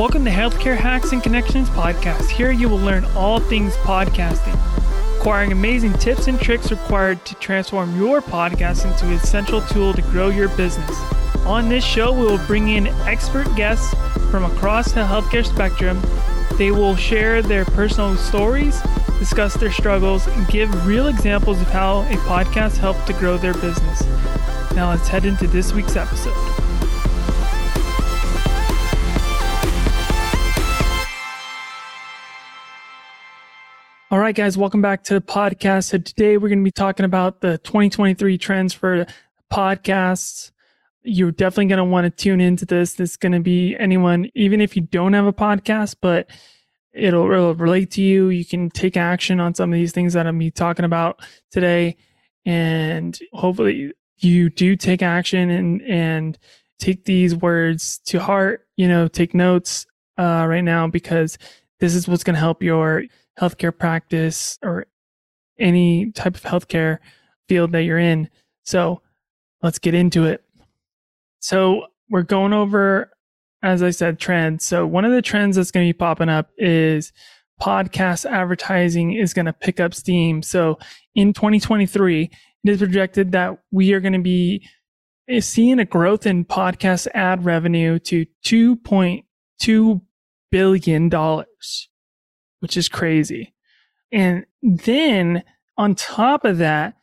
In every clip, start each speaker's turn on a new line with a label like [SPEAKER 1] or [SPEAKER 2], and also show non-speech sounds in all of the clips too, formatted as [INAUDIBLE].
[SPEAKER 1] Welcome to Healthcare Hacks and Connections podcast. Here you will learn all things podcasting, acquiring amazing tips and tricks required to transform your podcast into an essential tool to grow your business. On this show, we will bring in expert guests from across the healthcare spectrum. They will share their personal stories, discuss their struggles, and give real examples of how a podcast helped to grow their business. Now let's head into this week's episode. All right, guys, welcome back to the podcast. So today we're going to be talking about the 2023 trends for podcasts. You're definitely going to want to tune into this. This is going to be anyone, even if you don't have a podcast, but it'll, it'll relate to you. You can take action on some of these things that I'm be talking about today. And hopefully you do take action and, and take these words to heart, you know, take notes, uh, right now, because this is what's going to help your healthcare practice or any type of healthcare field that you're in. So let's get into it. So we're going over, as I said, trends. So one of the trends that's going to be popping up is podcast advertising is going to pick up steam. So in 2023, it is projected that we are going to be eh, seeing a growth in podcast ad revenue to 2.2 billion dollars which is crazy. And then on top of that,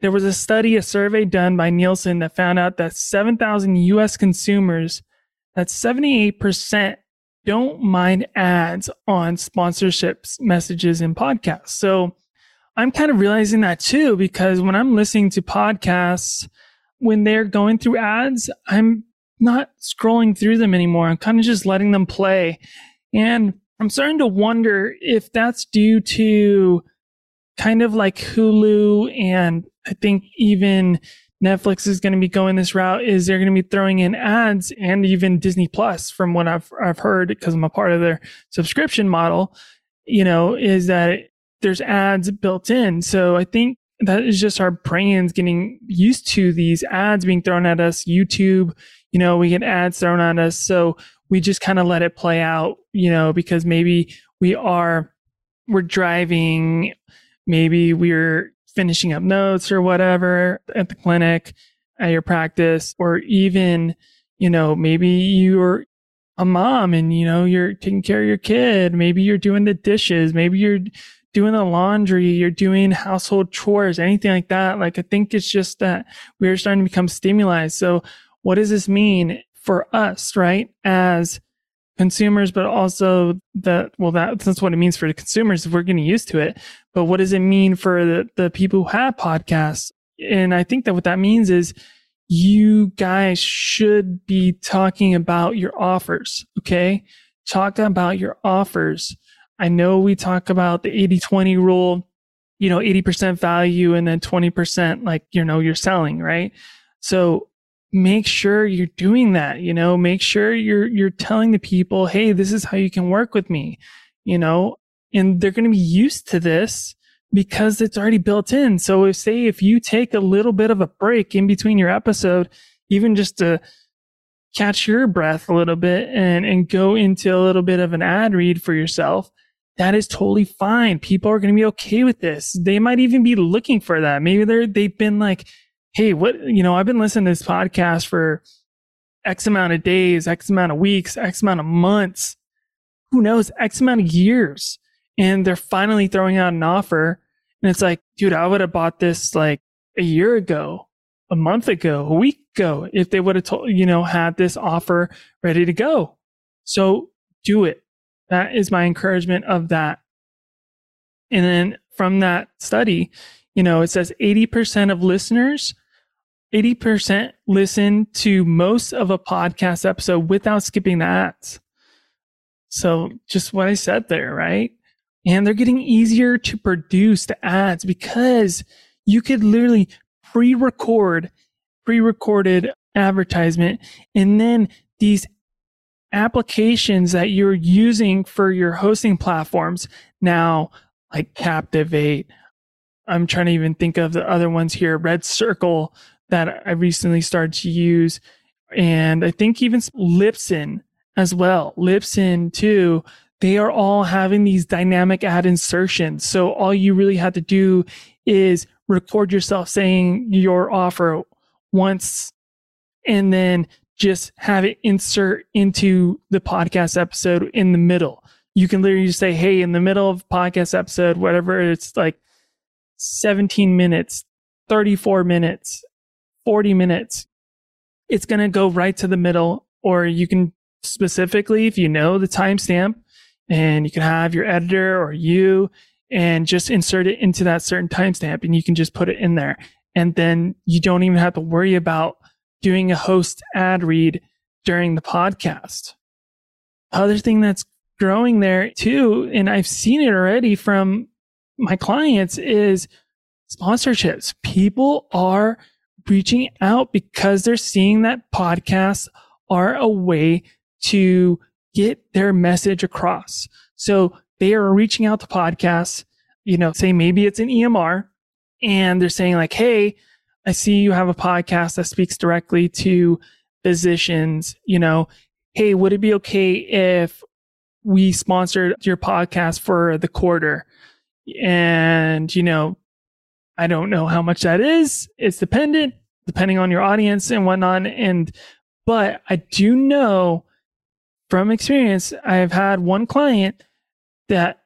[SPEAKER 1] there was a study, a survey done by Nielsen that found out that 7,000 US consumers, that 78% don't mind ads on sponsorships messages in podcasts. So I'm kind of realizing that too, because when I'm listening to podcasts, when they're going through ads, I'm not scrolling through them anymore. I'm kind of just letting them play. And I'm starting to wonder if that's due to kind of like Hulu and I think even Netflix is going to be going this route is they're going to be throwing in ads and even Disney Plus from what I've I've heard because I'm a part of their subscription model, you know, is that there's ads built in. So I think that is just our brains getting used to these ads being thrown at us. YouTube, you know, we get ads thrown at us. So we just kind of let it play out, you know, because maybe we are, we're driving, maybe we're finishing up notes or whatever at the clinic, at your practice, or even, you know, maybe you're a mom and, you know, you're taking care of your kid. Maybe you're doing the dishes. Maybe you're doing the laundry. You're doing household chores, anything like that. Like, I think it's just that we're starting to become stimuli. So what does this mean? For us, right? As consumers, but also that, well, that, that's what it means for the consumers if we're getting used to it. But what does it mean for the, the people who have podcasts? And I think that what that means is you guys should be talking about your offers. Okay. Talk about your offers. I know we talk about the 80 20 rule, you know, 80% value and then 20% like, you know, you're selling, right? So make sure you're doing that you know make sure you're you're telling the people hey this is how you can work with me you know? And they're going to be used to this because it's already built in. So if say if you take a little bit of a break in between your episode even just to catch your breath a little bit and and go into a little bit of an ad read for yourself that is totally fine. People are going to be okay with this. They might even be looking for that. Maybe they're they've been like hey, what, you know, I've been listening to this podcast for X amount of days, X amount of weeks, X amount of months, who knows, X amount of years. And they're finally throwing out an offer. And it's like, dude, I would have bought this like a year ago, a month ago, a week ago, if they would have told, you know, had this offer ready to go. So do it. That is my encouragement of that. And then from that study, you know, it says 80% of listeners, 80% listen to most of a podcast episode without skipping the ads. So just what I said there, right? And they're getting easier to produce the ads because you could literally pre-record, pre-recorded advertisement and then these applications that you're using for your hosting platforms now like Captivate, I'm trying to even think of the other ones here. RedCircle that I recently started to use. And I think even Libsyn as well. Libsyn too. They are all having these dynamic ad insertions. So all you really have to do is record yourself saying your offer once and then just have it insert into the podcast episode in the middle. You can literally just say, Hey, in the middle of podcast episode, whatever it's like 17 minutes, 34 minutes, 40 minutes, it's going to go right to the middle. Or you can specifically, if you know the timestamp and you can have your editor or you and just insert it into that certain timestamp and you can just put it in there. And then you don't even have to worry about doing a host ad read during the podcast. Other thing that's growing there too, and I've seen it already from my clients is sponsorships. People are reaching out because they're seeing that podcasts are a way to get their message across. So they are reaching out to podcasts, you know, say maybe it's an EMR and they're saying like, Hey, I see you have a podcast that speaks directly to physicians, you know, Hey, would it be okay if we sponsored your podcast for the quarter? And, you know, I don't know how much that is. It's dependent, depending on your audience and whatnot. And, but I do know from experience, I've had one client that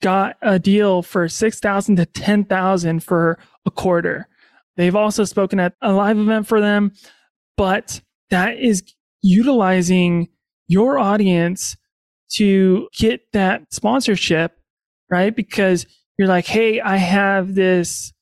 [SPEAKER 1] got a deal for 6,000 to 10,000 for a quarter. They've also spoken at a live event for them, but that is utilizing your audience to get that sponsorship, right? Because you're like, Hey, I have this,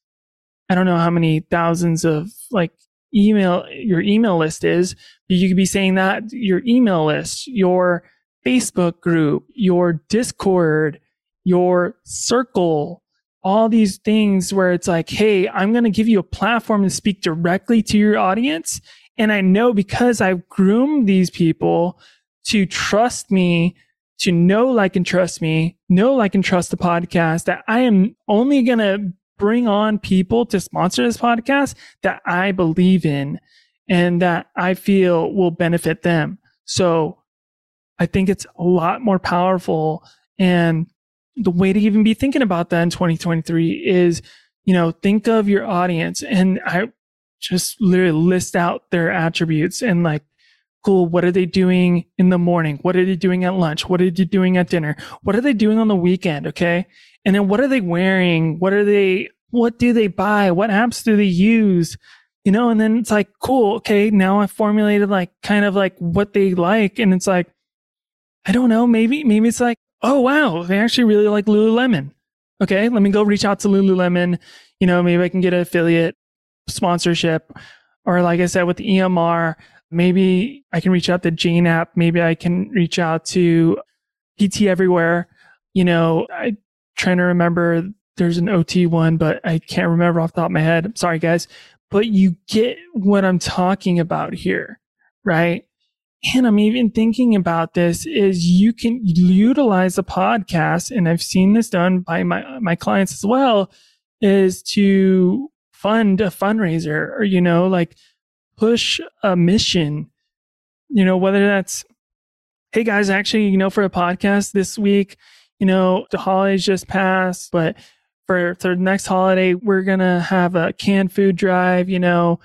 [SPEAKER 1] I don't know how many thousands of like email, your email list is. You could be saying that your email list, your Facebook group, your Discord, your circle, all these things where it's like, Hey, I'm going to give you a platform to speak directly to your audience. And I know because I've groomed these people to trust me, to know, like, and trust me, know, like, and trust the podcast that I am only going to bring on people to sponsor this podcast that I believe in and that I feel will benefit them. So I think it's a lot more powerful. And the way to even be thinking about that in 2023 is, you know, think of your audience and I just literally list out their attributes and like, cool. What are they doing in the morning? What are they doing at lunch? What are they doing at dinner? What are they doing on the weekend? Okay. And then what are they wearing? What are they, what do they buy? What apps do they use? You know, and then it's like, cool. Okay. Now I formulated like kind of like what they like. And it's like, I don't know. Maybe, maybe it's like, oh, wow. They actually really like Lululemon. Okay. Let me go reach out to Lululemon. You know, maybe I can get an affiliate sponsorship or like I said, with the EMR, maybe I can reach out to Jane app. Maybe I can reach out to PT everywhere. You know, I trying to remember there's an OT one, but I can't remember off the top of my head. I'm sorry, guys. But you get what I'm talking about here, right? And I'm even thinking about this is you can utilize a podcast, and I've seen this done by my, my clients as well, is to fund a fundraiser or, you know, like push a mission, you know, whether that's, Hey guys, actually, you know, for a podcast this week, you know, the holidays just passed, but for, for the next holiday, we're going to have a canned food drive. You know,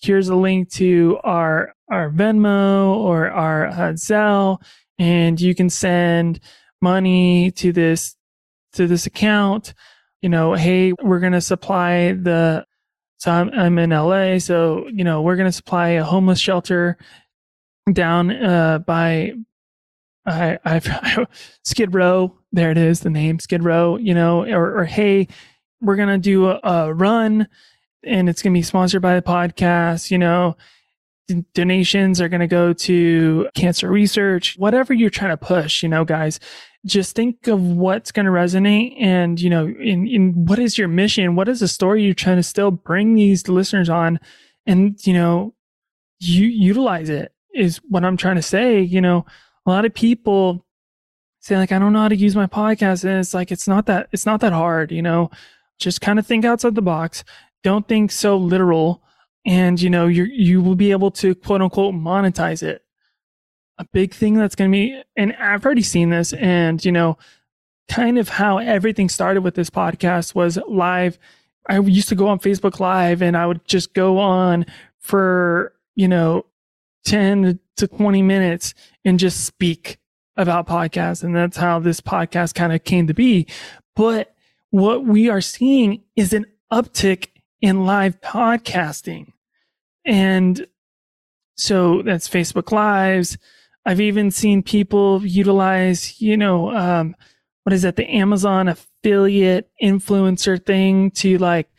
[SPEAKER 1] here's a link to our, our Venmo or our uh, Zelle, and you can send money to this, to this account. You know, hey, we're to supply the, so I'm, I'm in LA. So, you know, we're going to supply a homeless shelter down, uh, by, I, I've [LAUGHS] Skid Row. There it is, the name Skid Row. You know, or, or hey, we're gonna do a, a run, and it's gonna be sponsored by the podcast. You know, D- donations are gonna go to cancer research. Whatever you're trying to push, you know, guys, just think of what's gonna resonate, and you know, in in what is your mission? What is the story you're trying to still bring these listeners on, and you know, you utilize it is what I'm trying to say. You know a lot of people say like i don't know how to use my podcast and it's like it's not that it's not that hard you know just kind of think outside the box don't think so literal and you know you you will be able to quote unquote monetize it a big thing that's going to be, and I've already seen this, and you know, kind of how everything started with this podcast was live. I used to go on Facebook Live and I would just go on for, you know, 10 to 20 minutes and just speak about podcasts. And that's how this podcast kind of came to be. But what we are seeing is an uptick in live podcasting. And so that's Facebook Lives. I've even seen people utilize, you know, um, what is that, the Amazon affiliate influencer thing to like,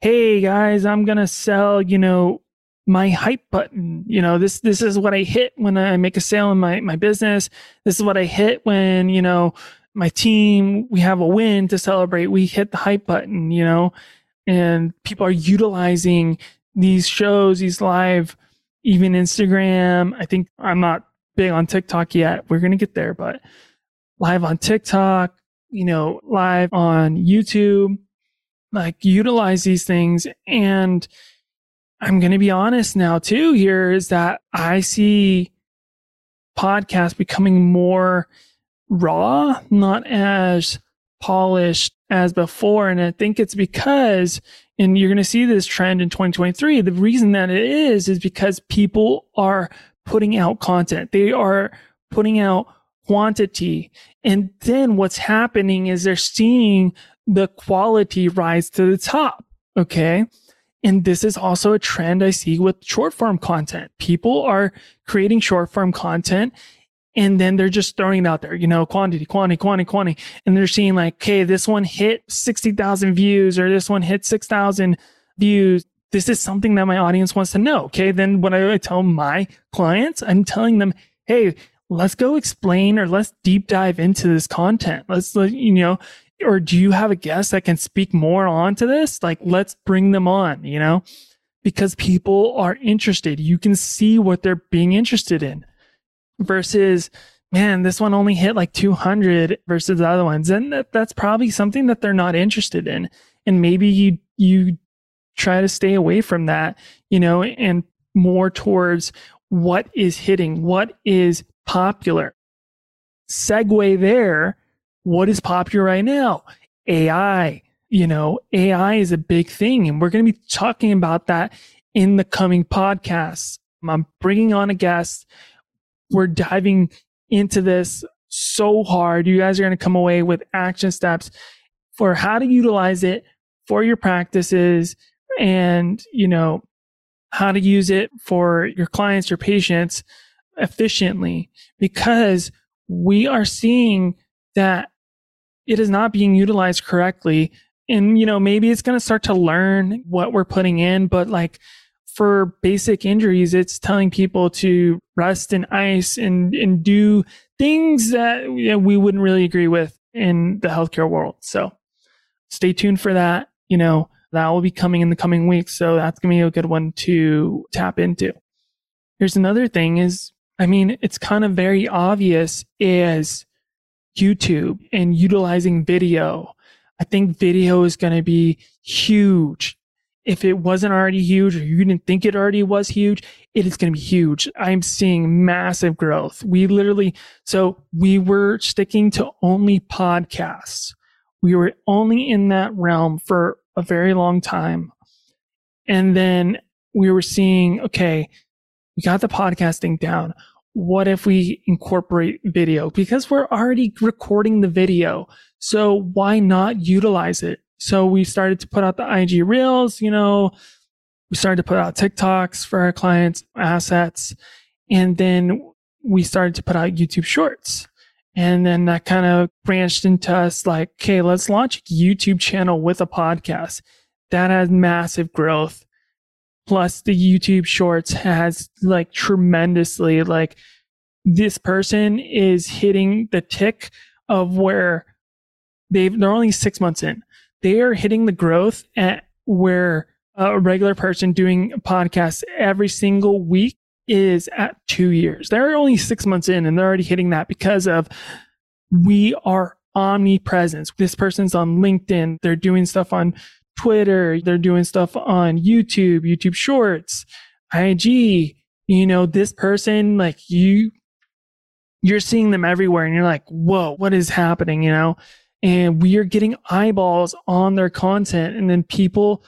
[SPEAKER 1] hey guys, I'm gonna sell, you know, my hype button. You know, this this is what I hit when I make a sale in my my business. This is what I hit when, you know, my team, we have a win to celebrate. We hit the hype button, you know, and people are utilizing these shows, these live, even Instagram. I think I'm not big on TikTok yet. We're going to get there, but live on TikTok, you know, live on YouTube, like utilize these things. And I'm going to be honest now too here is that I see podcasts becoming more raw, not as polished as before. And I think it's because, and you're going to see this trend in 2023. The reason that it is, is because people are putting out content. They are putting out quantity. And then what's happening is they're seeing the quality rise to the top. Okay. And this is also a trend I see with short form content. People are creating short form content and then they're just throwing it out there, you know, quantity, quantity, quantity, quantity. And they're seeing like, okay, this one hit 60,000 views or this one hit 6,000 views. This is something that my audience wants to know. Okay. Then when I tell my clients, I'm telling them, Hey, let's go explain or let's deep dive into this content. Let's, you know, or do you have a guest that can speak more onto this? Like, let's bring them on, you know, because people are interested. You can see what they're being interested in versus, man, this one only hit like 200 versus the other ones. And that, that's probably something that they're not interested in. And maybe you, you try to stay away from that, you know, and more towards what is hitting, what is popular. Segue there. What is popular right now? AI. You know, AI is a big thing, and we're going to be talking about that in the coming podcasts. I'm bringing on a guest. We're diving into this so hard. You guys are going to come away with action steps for how to utilize it for your practices and, you know, how to use it for your clients, your patients efficiently because we are seeing that it is not being utilized correctly. And, you know, maybe it's going to start to learn what we're putting in, but like for basic injuries, it's telling people to rest in ice and, and do things that you know, we wouldn't really agree with in the healthcare world. So stay tuned for that. You know, that will be coming in the coming weeks. So that's going to be a good one to tap into. Here's another thing is I mean, it's kind of very obvious is YouTube and utilizing video. I think video is going to be huge. If it wasn't already huge or you didn't think it already was huge, it is going to be huge. I'm seeing massive growth. We literally, so we were sticking to only podcasts. We were only in that realm for a very long time. And then we were seeing, okay, we got the podcasting down what if we incorporate video? Because we're already recording the video. So why not utilize it? So we started to put out the IG reels, you know, we started to put out TikToks for our clients, assets. And then we started to put out YouTube shorts. And then that kind of branched into us like, okay, let's launch a YouTube channel with a podcast. That has massive growth plus the YouTube shorts has like tremendously like this person is hitting the tick of where they've they're only six months in. They are hitting the growth at where a regular person doing a podcast every single week is at two years. They're only six months in and they're already hitting that because of we are omnipresence. This person's on LinkedIn. They're doing stuff on Twitter. They're doing stuff on YouTube, YouTube Shorts, IG. You know, this person, like you, you're seeing them everywhere and you're like, whoa, what is happening? You know, and we are getting eyeballs on their content and then people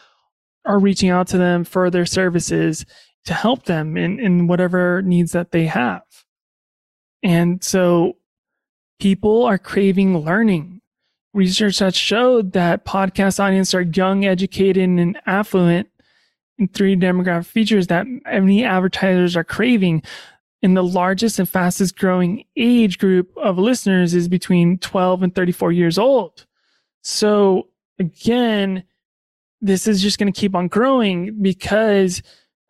[SPEAKER 1] are reaching out to them for their services to help them in, in whatever needs that they have. And so people are craving learning. Research has showed that podcast audience are young, educated, and affluent in three demographic features that many advertisers are craving. And the largest and fastest growing age group of listeners is between 12 and 34 years old. So again, this is just going to keep on growing because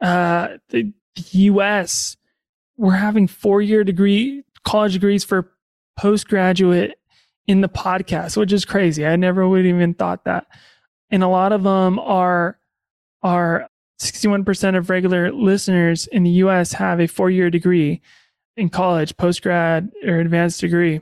[SPEAKER 1] uh, the, the U.S. we're having four year degree college degrees for postgraduate in the podcast, which is crazy. I never would even thought that. And a lot of them are are 61% of regular listeners in the US have a four year degree in college, postgrad or advanced degree.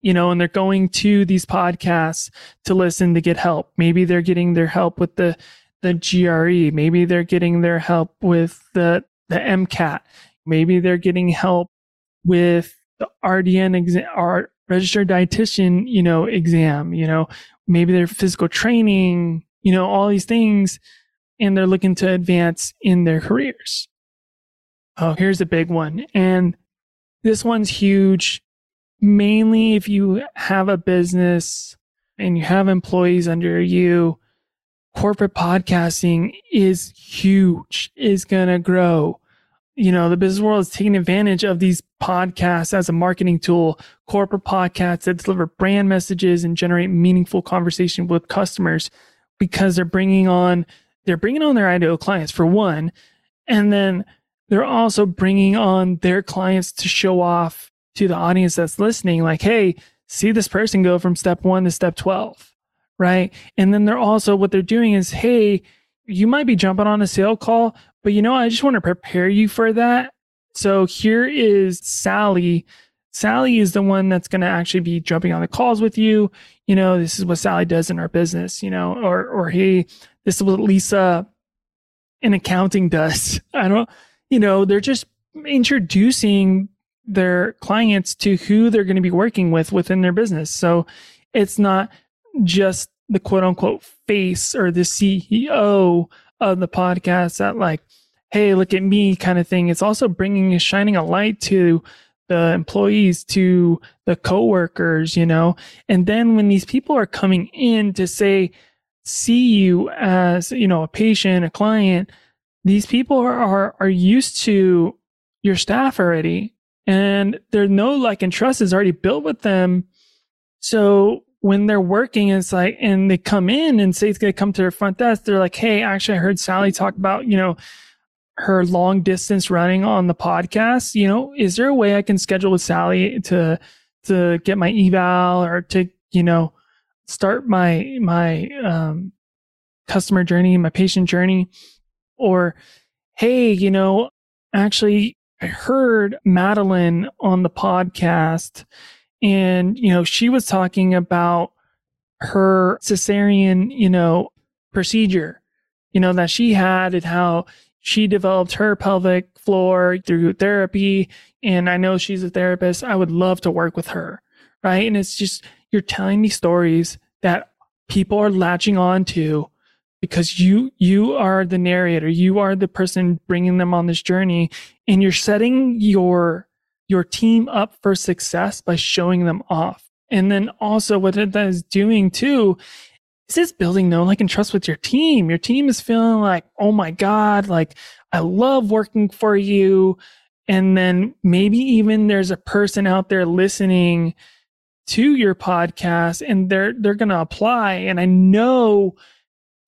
[SPEAKER 1] You know, and they're going to these podcasts to listen to get help. Maybe they're getting their help with the the GRE. Maybe they're getting their help with the, the MCAT. Maybe they're getting help with the RDN exam, our registered dietitian, you know, exam, you know, maybe their physical training, you know, all these things. And they're looking to advance in their careers. Oh, here's a big one. And this one's huge. Mainly if you have a business and you have employees under you, corporate podcasting is huge, is going to grow. You know, the business world is taking advantage of these podcasts as a marketing tool, corporate podcasts that deliver brand messages and generate meaningful conversation with customers because they're bringing on they're bringing on their ideal clients for one, and then they're also bringing on their clients to show off to the audience that's listening like, "Hey, see this person go from step 1 to step 12." Right? And then they're also what they're doing is, hey, you might be jumping on a sale call, but you know, I just want to prepare you for that. So here is Sally. Sally is the one that's going to actually be jumping on the calls with you. You know, this is what Sally does in our business, you know, or, or hey, this is what Lisa in accounting does. [LAUGHS] I don't, you know, they're just introducing their clients to who they're going to be working with within their business. So it's not just the quote unquote face or the CEO of the podcast that like, hey, look at me kind of thing. It's also bringing, shining a light to the employees, to the coworkers, you know. And then when these people are coming in to say, see you as, you know, a patient, a client, these people are, are, are used to your staff already and their no like and trust is already built with them. So when they're working, it's like, and they come in and say it's to come to their front desk. They're like, Hey, actually, I heard Sally talk about, you know, her long distance running on the podcast. You know, is there a way I can schedule with Sally to, to get my eval or to, you know, start my, my, um, customer journey, my patient journey? Or, Hey, you know, actually, I heard Madeline on the podcast and, you know, she was talking about her cesarean, you know, procedure, you know, that she had and how she developed her pelvic floor through therapy. And I know she's a therapist. I would love to work with her. Right. And it's just, you're telling these stories that people are latching on to because you, you are the narrator. You are the person bringing them on this journey and you're setting your your team up for success by showing them off. And then also what that is doing too is this building no like and trust with your team. Your team is feeling like, oh my God, like I love working for you. And then maybe even there's a person out there listening to your podcast and they're they're gonna apply. And I know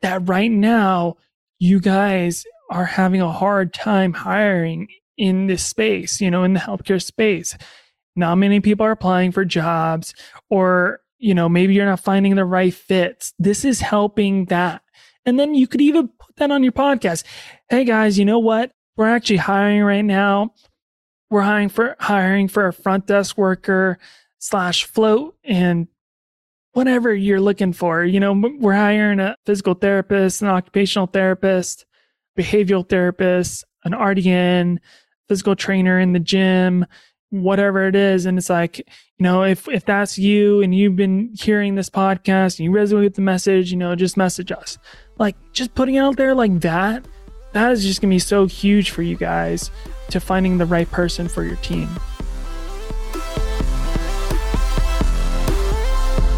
[SPEAKER 1] that right now you guys are having a hard time hiring in this space, you know, in the healthcare space. Not many people are applying for jobs, or, you know, maybe you're not finding the right fits. This is helping that. And then you could even put that on your podcast. Hey guys, you know what? We're actually hiring right now. We're hiring for hiring for a front desk worker slash float and whatever you're looking for. You know, we're hiring a physical therapist, an occupational therapist, behavioral therapist, an RDN, physical trainer in the gym, whatever it is. And it's like, you know, if, if that's you and you've been hearing this podcast and you resonate with the message, you know, just message us. Like just putting it out there like that, that is just going to be so huge for you guys to finding the right person for your team.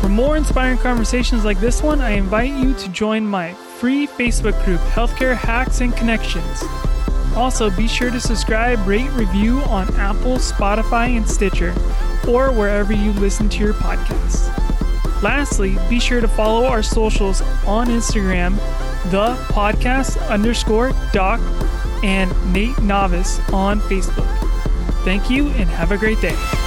[SPEAKER 1] For more inspiring conversations like this one, I invite you to join my free Facebook group, Healthcare Hacks and Connections. Also, be sure to subscribe, rate, review on Apple, Spotify, and Stitcher, or wherever you listen to your podcasts. Lastly, be sure to follow our socials on Instagram, the podcast underscore doc, and Nate Novice on Facebook. Thank you and have a great day.